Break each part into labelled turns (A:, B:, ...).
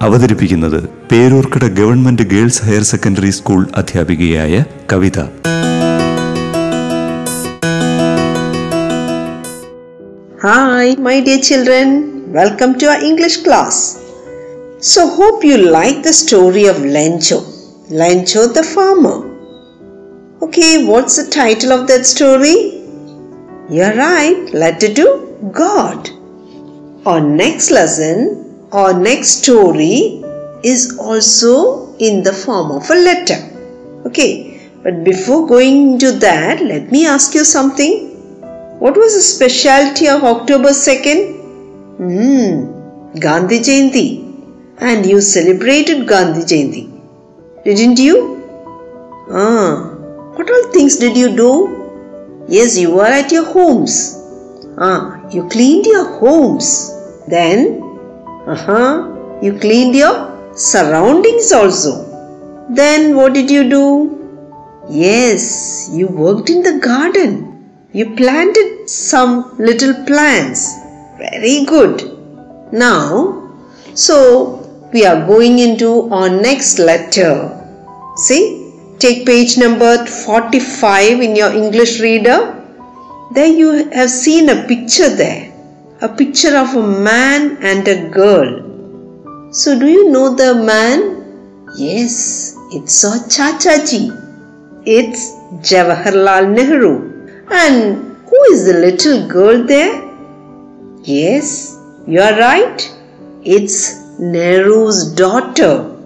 A: അവതരിപ്പിക്കുന്നത് Peroorkada government girls higher secondary school അധ്യാപികയായ Kavitha.
B: Hi my dear children welcome to our English class so hope you like the story of Lencho Lencho the farmer okay what's the title of that story you are right let to go on next lesson our next story is also in the form of a letter. Okay, but before going into that, let me ask you something. What was the specialty of October 2nd? Hmm, Gandhi Jayanti. And you celebrated Gandhi Jayanti. Didn't you? Ah, what all things did you do? Yes, you were at your homes. Ah, you cleaned your homes. Then, uh-huh, you cleaned your surroundings also. Then what did you do? Yes, you worked in the garden. You planted some little plants. Very good. Now, so we are going into our next letter. See, take page number 45 in your English reader. There you have seen a picture there. A picture of a man and a girl. So, do you know the man? Yes, it's our Chachaji. It's Jawaharlal Nehru. And who is the little girl there? Yes, you are right. It's Nehru's daughter.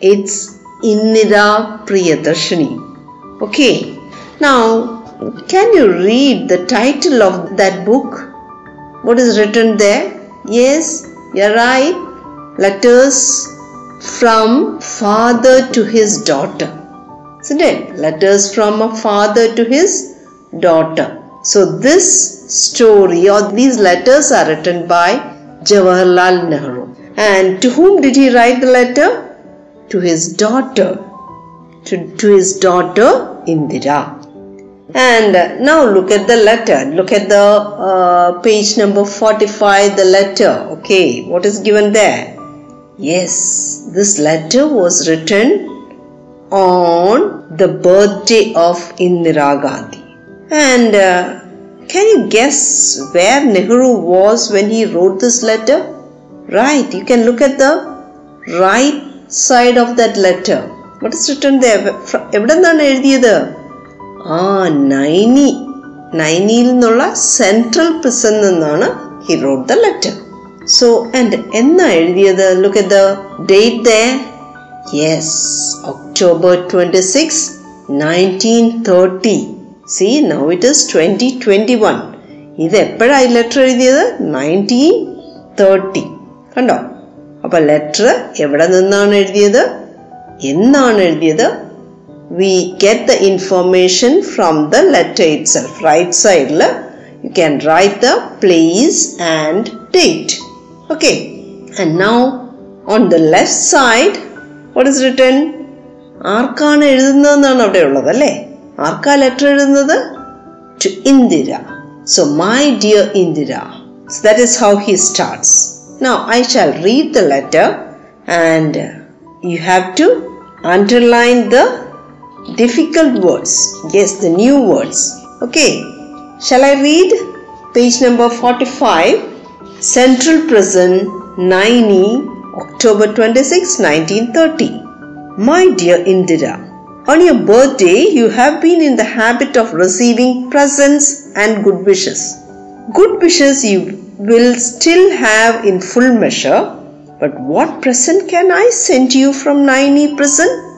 B: It's Indira Priyadarshini. Okay, now can you read the title of that book? What is written there? Yes, you're right. Letters from father to his daughter. Isn't it? Letters from a father to his daughter. So, this story or these letters are written by Jawaharlal Nehru. And to whom did he write the letter? To his daughter. To, to his daughter Indira. And uh, now look at the letter. Look at the uh, page number 45, the letter. Okay, what is given there? Yes, this letter was written on the birthday of Indira Gandhi. And uh, can you guess where Nehru was when he wrote this letter? Right, you can look at the right side of that letter. What is written there? എവിടെ നിന്നാണ് എഴുതിയത് ആ നൈനി. നൈനിയിൽ നിന്നുള്ള central prison നിന്നാണ് he wrote the letter so and എന്നാ എഴുതിയത്? Look a date yes October twenty six nineteen thirty see now it is twenty twenty one ഇത് എപ്പോഴാണ് ഈ ലെറ്റർ എഴുതിയത്? നയന്റീൻ തേർട്ടി കണ്ടോ? അപ്പൊ ലെറ്റർ എവിടെ നിന്നാണ് എഴുതിയത്? എന്നാണ് എഴുതിയത്? We get the information from the letter it self right സൈഡിൽ you can write the place and date okay and now on the left side what is return ആർക്കാണ് എഴുതുന്നതെന്നാണ് അവിടെ ഉള്ളത് അല്ലേ ആർക്കാ ലെറ്റർ എഴുതുന്നത് to Indira so my dear Indira so that is how he starts now I shall read the letter and you have to underline the difficult words. Yes, the new words. Okay, shall I read? Page number 45 Central Prison, Naini, October 26, 1930. My dear Indira, on your birthday, you have been in the habit of receiving presents and good wishes. Good wishes you will still have in full measure, but what present can I send you from Naini prison?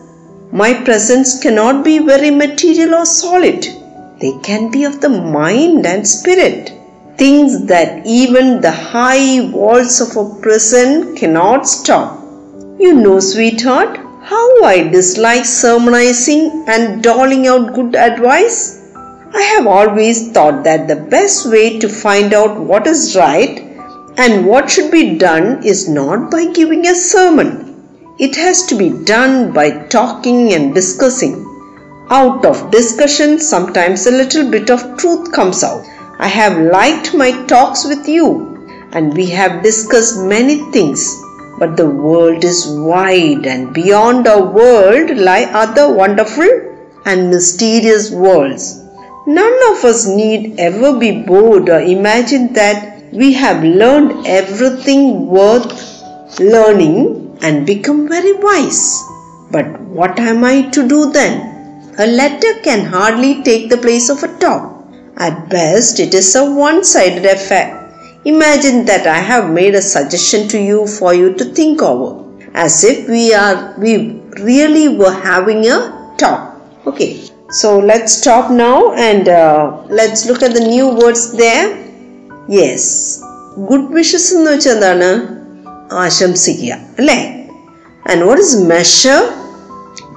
B: My presents cannot be very material or solid. They can be of the mind and spirit. Things that even the high walls of a prison cannot stop. You know, sweetheart, how I dislike sermonizing and doling out good advice? I have always thought that the best way to find out what is right and what should be done is not by giving a sermon. It has to be done by talking and discussing. Out of discussion, sometimes a little bit of truth comes out. I have liked my talks with you, and we have discussed many things. But the world is wide, and beyond our world lie other wonderful and mysterious worlds. None of us need ever be bored or imagine that we have learned everything worth learning and become very wise. But what am I to do then? A letter can hardly take the place of a talk. At best, it is a one sided affair. Imagine that I have made a suggestion to you for you to think over, as if we are we really were having a talk. Okay, so let's stop now and uh, let's look at the new words there. Yes, good wishes എന്ന് വെച്ചാൽ എന്താണ് ആശംസിക്കുക അല്ലേ? And what is measure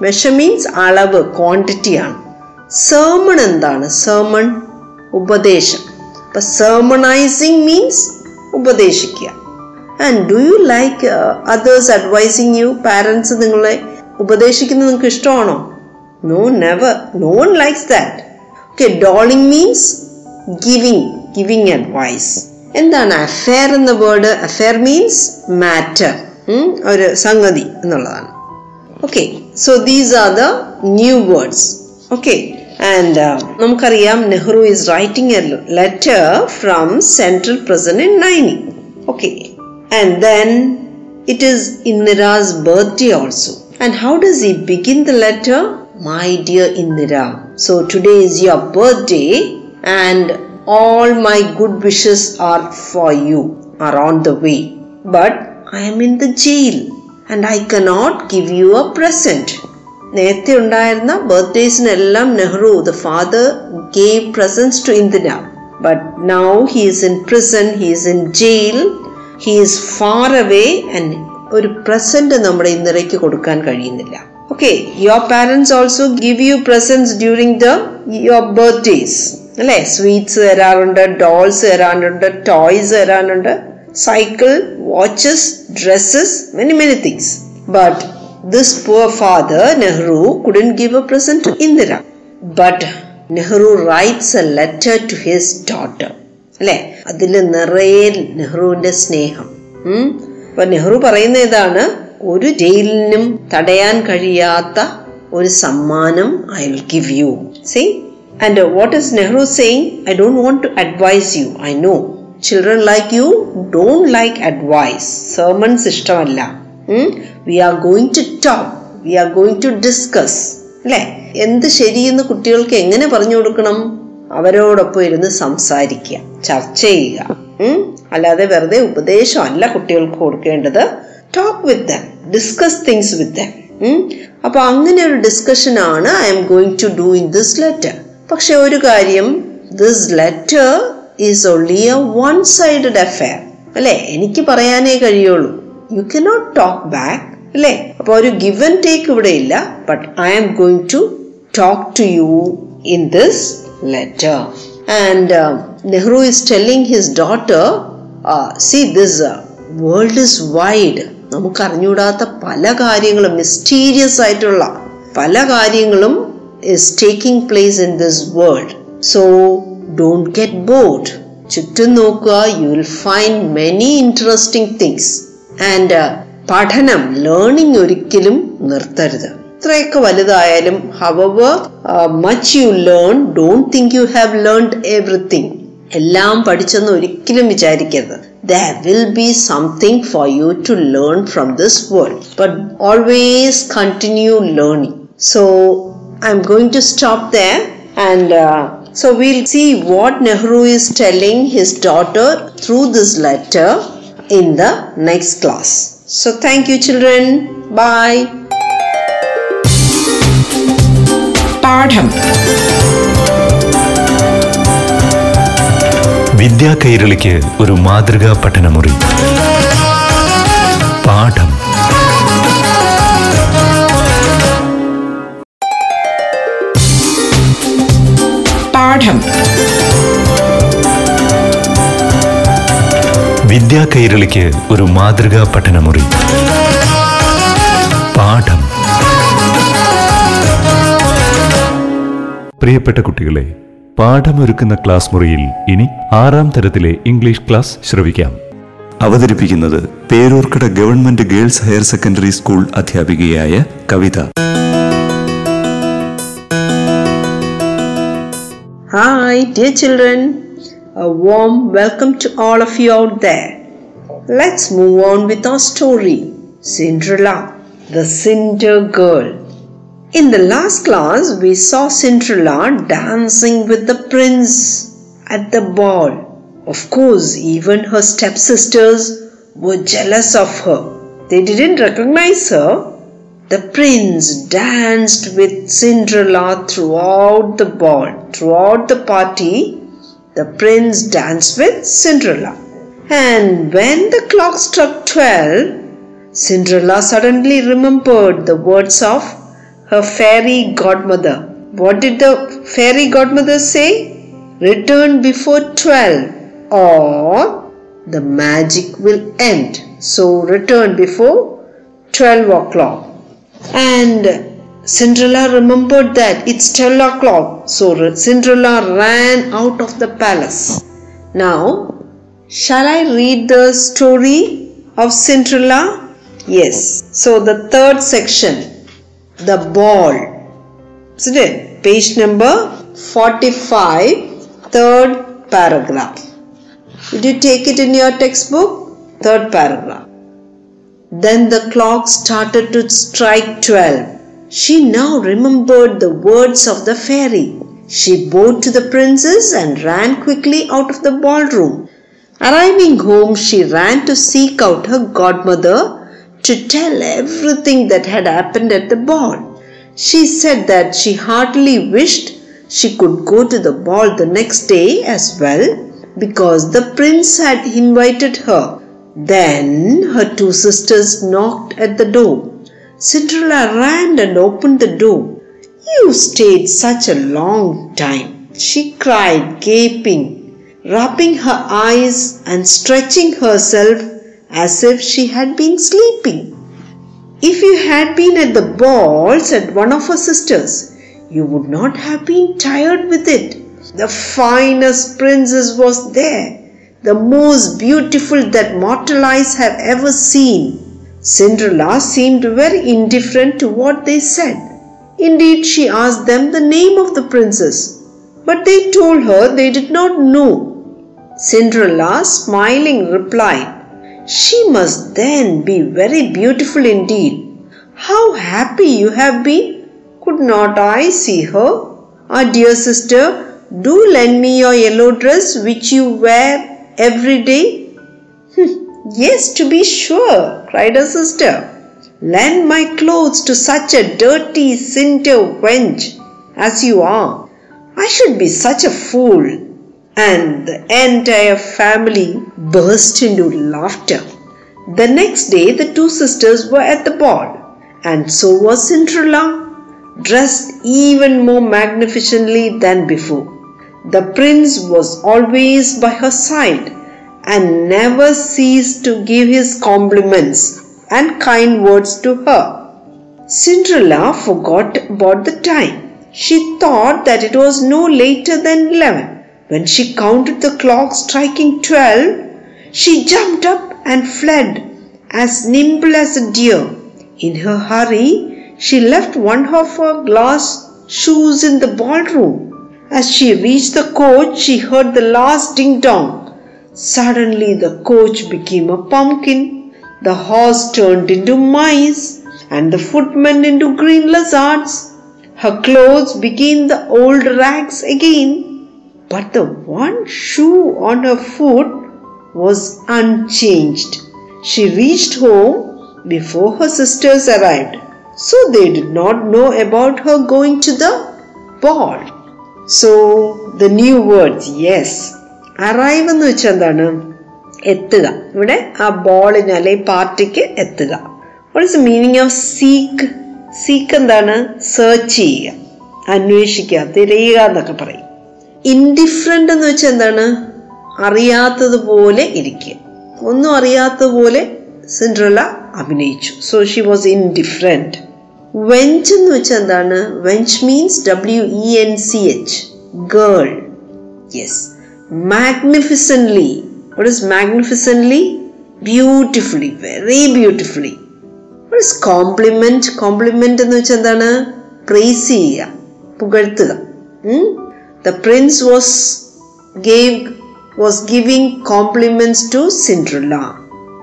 B: measure means അളവ് quantity ആണ്. Sermon എന്താണ്? Sermon ഉപദേശം. അപ്പൊ സേമണൈസിങ് means ഉപദേശിക്കുക. And do you like others advising you parents നിങ്ങളെ ഉപദേശിക്കുന്നത് നിങ്ങൾക്ക് ഇഷ്ടമാണോ? No never no one likes that okay doling means giving giving advice എന്താണ് അഫെയർ എന്ന വേർഡ് അഫെയർ മീൻസ് മാറ്റർ ഒരു സംഗതി എന്നുള്ളതാണ്. Okay so these are the new words okay and നമുക്കറിയാം Nehru is writing a letter from central present in Naini okay and then it is Indira's birthday also and how does he begin the letter my dear Indira so today is your birthday and all my good wishes are for you are on the way. But i am in the jail and i cannot give you a present. നേരത്തെ ഉണ്ടായിരുന്ന ബർത്ത്ഡേസിനെല്ലാം Nehru the father gave presents to Indira but now he's in prison he's in jail he's far away and ഒരു present നമ്മുടെ ഇന്ദിരയ്ക്ക് കൊടുക്കാൻ കഴിയുന്നില്ല. Okay your parents also give you presents during the your birthdays അല്ലേ? Sweets തരാറുണ്ട് dolls തരാറുണ്ട് toys തരാറുണ്ട് cycle watches dresses many many things but this poor father Nehru couldn't give a present to Indira but Nehru writes a letter to his daughter അല്ലേ? അതിൽ നിറയെ നെഹ്റുവിന്റെ സ്നേഹം. അപ്പൊ നെഹ്റു പറയുന്ന ഇതാണ് ഒരു ജയിലിനും തടയാൻ കഴിയാത്ത ഒരു സമ്മാനം I will give you see And uh, what is Nehru saying? I don't want to advise you. I know. Children like you don't like advice. Sermons ഇഷ്ടമല്ല we are going to talk we are going to discuss അല്ലേ? എന്ത് ശരിയെന്ന് കുട്ടികൾക്ക് എങ്ങനെ പറഞ്ഞു കൊടുക്കണം? അവരോടൊപ്പം ഇരുന്ന് സംസാരിക്കുക. ചർച്ച ചെയ്യുക. അല്ലാതെ വെറുതെ ഉപദേശം അല്ല കുട്ടികൾക്ക് കൊടുക്കേണ്ടത്. Talk with them discuss things with them അപ്പൊ അങ്ങനെ ഒരു ഡിസ്കഷൻ ആണ് I'm going to do in this letter പക്ഷെ ഒരു കാര്യം this letter is only a one sided affair അല്ലെ? എനിക്ക് പറയാനേ കഴിയുള്ളൂ. യു കനോട്ട് ടോക്ക് ബാക്ക് അല്ലെ? അപ്പൊ ഒരു ഗിവ് ആൻഡ് ടേക്ക് ഇവിടെ ഇല്ല but I am going to talk to you in this letter and Nehru is telling his daughter see this world is wide നമുക്ക് അറിഞ്ഞുകൂടാത്ത പല കാര്യങ്ങളും മിസ്റ്റീരിയസ് ആയിട്ടുള്ള പല കാര്യങ്ങളും is taking place in this world. So don't get bored. ചുറ്റും നോക്കുക you will find many interesting things and പഠനം ലേണിംഗ് ഒരിക്കലും നിർത്തരുത് ഇത്രയൊക്കെ വലുതായാലും however much you learn don't think you have learned everything എല്ലാം പഠിച്ചെന്ന് ഒരിക്കലും വിചാരിക്കരുത് there will be something for you to learn from this world but always continue learning so I'm going to stop there and uh, so we'll see what Nehru is telling his daughter through this letter in the next class. So thank you children. Bye.
C: പാഠം
A: വിദ്യാ കൈരളിക്ക് ഒരു മാതൃകാ പഠനമുറി പാഠം പാഠം വിദ്യാ കൈരളിക്ക് ഒരു മാതൃകാ പഠനമുറി. പാഠം. പ്രിയപ്പെട്ട കുട്ടികളെ പാഠമൊരുക്കുന്ന ക്ലാസ് മുറിയിൽ ഇനി ആറാം തരത്തിലെ ഇംഗ്ലീഷ് ക്ലാസ് ശ്രവിക്കാം. അവതരിപ്പിക്കുന്നത് Peroorkada government girls higher secondary school അധ്യാപികയായ Kavitha.
B: Hi, dear children. A warm welcome to all of you out there. Let's move on with our story Cinderella, the Cinder Girl. In the last class, we saw Cinderella dancing with the prince at the ball. Of course, even her stepsisters were jealous of her. They didn't recognize her. Prince danced with Cinderella throughout the ball. Throughout the party, the prince danced with Cinderella. And when the clock struck 12, Cinderella suddenly remembered the words of her fairy godmother. What did the fairy godmother say? Return before 12 or the magic will end. So return before 12 o'clock. And Cinderella remembered that it's 12 o'clock. So Cinderella ran out of the palace. Now, shall I read the story of Cinderella? Yes. So the third section, the ball. Isn't it? Page number 45, third paragraph. Did you take it in your textbook? Third paragraph. Then the clock started to strike 12. She now remembered the words of the fairy. She bowed to the princess and ran quickly out of the ballroom. Arriving home, she ran to seek out her godmother to tell everything that had happened at the ball. She said that she heartily wished she could go to the ball the next day as well because the prince had invited her. Then her two sisters knocked at the door. Cinderella ran and opened the door. You stayed such a long time, she cried, gaping, rubbing her eyes and stretching herself as if she had been sleeping. If you had been at the ball, said one of her sisters, you would not have been tired with it. The finest princess was there, the most beautiful that mortal eyes have ever seen. Cinderella seemed very indifferent to what they said. Indeed, she asked them the name of the princess, but they told her they did not know. Cinderella, smiling, replied, She must then be very beautiful indeed. How happy you have been! Could not I see her? Our dear sister, do lend me your yellow dress which you wear every day. Hmm. yes, to be sure, cried her sister. Lend my clothes to such a dirty cinder wench as you are. I should be such a fool. And the entire family burst into laughter. The next day, the two sisters were at the ball, and so was Cinderella, dressed even more magnificently than before. The prince was always by her side and never ceased to give his compliments and kind words to her. Cinderella forgot about the time. She thought that it was no later than eleven. When she counted the clock striking twelve, she jumped up and fled as nimble as a deer. In her hurry, she left one of her glass shoes in the ballroom. As she reached the coach, she heard the last ding dong. Suddenly, the coach became a pumpkin, the horse turned into mice, and the footmen into green lizards. Her clothes became the old rags again, but the one shoe on her foot was unchanged. She reached home before her sisters arrived, so they did not know about her going to the ball. So, the new words yes arrive എന്ന് വെച്ചാൽ എന്താണ്? എത്തുക. ഇവിടെ ആ ബോളിന് അല്ലെങ്കിൽ പാർട്ടിക്ക് എത്തുക. What is meaning of seek seek എന്താണ്? സെർച്ച് ചെയ്യുക. അന്വേഷിക്കുക തിരയുക എന്നൊക്കെ പറയും. ഇൻഡിഫറെന്റ് എന്ന് വെച്ചാൽ എന്താണ്? അറിയാത്തതുപോലെ ഇരിക്കുക. ഒന്നും അറിയാത്തതുപോലെ സിൻഡ്രല അഭിനയിച്ചു. So she was in different wench എന്ന് വെച്ചാൽ എന്താണ്? Wench means W E N C H girl yes magnificently what is magnificently beautifully very beautifully what is compliment compliment എന്ന് വെച്ചാൽ എന്താണ്? പ്രൈസ് ചെയ്യുക. പുകഴ്ത്തുക. The prince was gave was giving compliments to Cinderella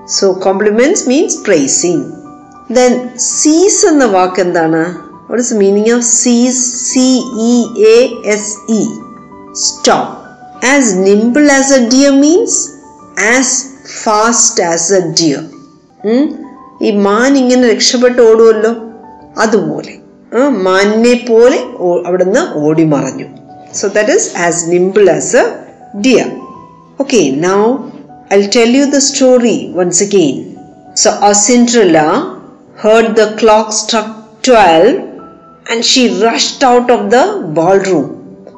B: so compliments means praising then cease എന്ന വാക്ക് എന്താണ്? What is meaning of cease C E A S E stop as nimble as a deer means as fast as a deer ഈ മാൻ ഇങ്ങനെ രക്ഷപ്പെട്ട് ഓടുമല്ലോ അതുപോലെ. മാനിനെ പോലെ അവിടുന്ന് ഓടി മറഞ്ഞു. So that is as nimble as a deer okay now I tell you the story once again so Cinderella heard the clock struck 12 and she rushed out of the ballroom.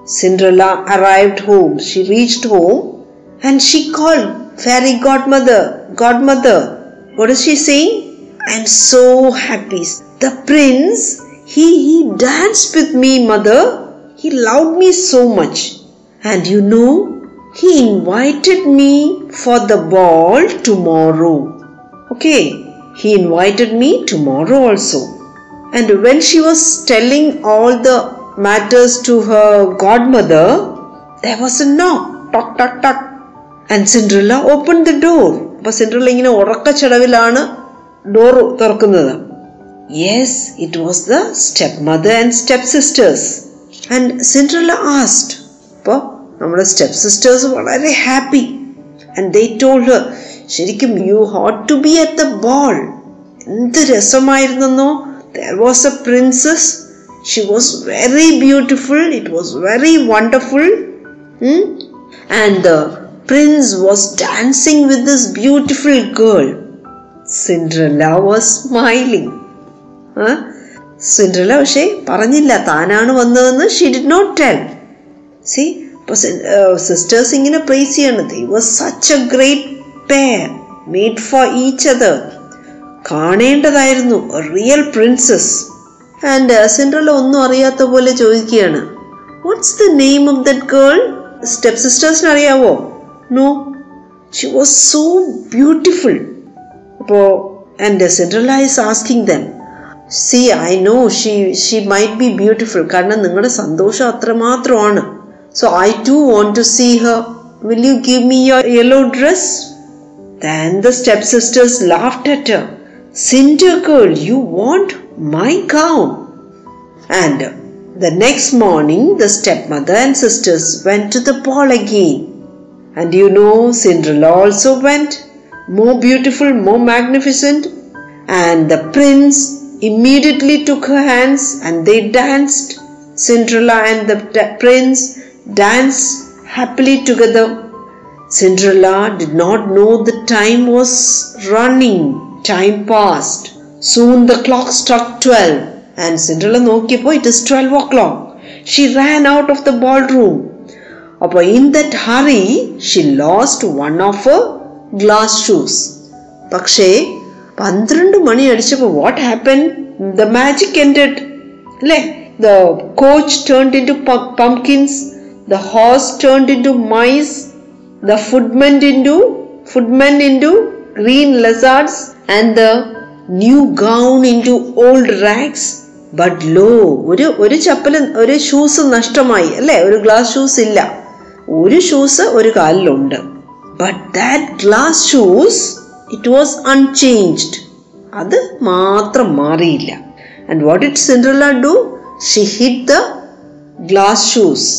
B: Cinderella arrived home. She reached home and she called fairy godmother, godmother. What is she saying? I'm so happy. The prince, he, he danced with me, mother. He loved me so much. And you know, he invited me for the ball tomorrow. Okay, he invited me tomorrow also. And when she was telling all the matters to her godmother, there was a knock. Tock, tock, tock. And Cinderella opened the door. അപ്പോൾ Cinderella ഇങ്ങനെ ഉറക്കച്ചടവിലാണ് door തുറക്കുന്നത് yes it was the step mother and step sisters and Cinderella asked അപ്പോൾ നമ്മുടെ step sisters വളരെ happy and they told her ശരിക്കും you ought to be at the ball എന്ത് രസമായിരുന്നെന്നോ. There was a princess she was very beautiful it was very wonderful and the prince was dancing with this beautiful girl Cinderella was smiling Cinderella പക്ഷേ പറഞ്ഞില്ല. താനാണ് വന്നതെന്ന് she did not tell see അപ്പോൾ sisters ഇങ്ങനെ praise ചെയ്യണത് they was such a great pair made for each other കാണേണ്ടതായിരുന്നു real princess and Cinderella ഒന്നും അറിയാത്ത പോലെ ചോദിക്കുകയാണ്. What's the name of that girl step സിസ്റ്റേഴ്സിന് അറിയാവോ? No she was so beautiful അപ്പോൾ and Cinderella is asking them see I know she she might be beautiful കാരണം നിങ്ങളുടെ സന്തോഷം അത്രമാത്രമാണ്. So I too want to see her will you give me your yellow dress Then the stepsisters laughed at her. Cinder girl, you want my cow? And the next morning, the stepmother and sisters went to the ball again. And you know, Cinderella also went, more beautiful, more magnificent. And the prince immediately took her hands and they danced. Cinderella and the prince danced happily together. Cinderella did not know the time was running. Time passed. Soon the clock struck 12 and Cinderella നോക്കിയപ്പോൾ it is 12 o'clock. She ran out of the ballroom. അപ്പോൾ in that hurry she lost one of her glass shoes. പക്ഷേ പന്ത്രണ്ട് മണി അടിച്ചപ്പോൾ what happen the magic ended അല്ലേ the coach turned into pumpkins the horse turned into mice the footmen into footmen into green lizards and the new gown into old rags. But lo ഒരു ഒരു ചപ്പൽ ഒരു shoes നഷ്ടമായി അല്ലേ? ഒരു glass shoes ഇല്ല. ഒരു shoes ഒരു കാലിലുണ്ട്. But that glass shoes it was unchanged അത് മാത്രം മാറിയില്ല. And what it Cinderella do she hid the glass shoes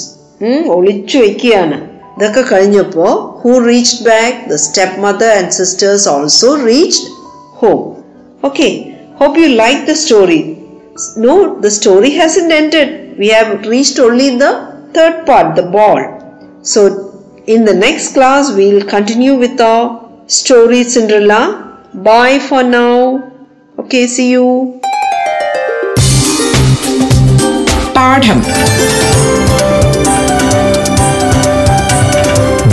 B: ഒളിച്ചു വെക്കുകയാണ്. ഇതൊക്കെ കഴിഞ്ഞപ്പോൾ who reached back the step mother and sisters also reached home okay hope you like the story no the story has ended we have reached only the third part the ball so in the next class we'll continue with our story cinderella bye for now okay see you
C: പാഠം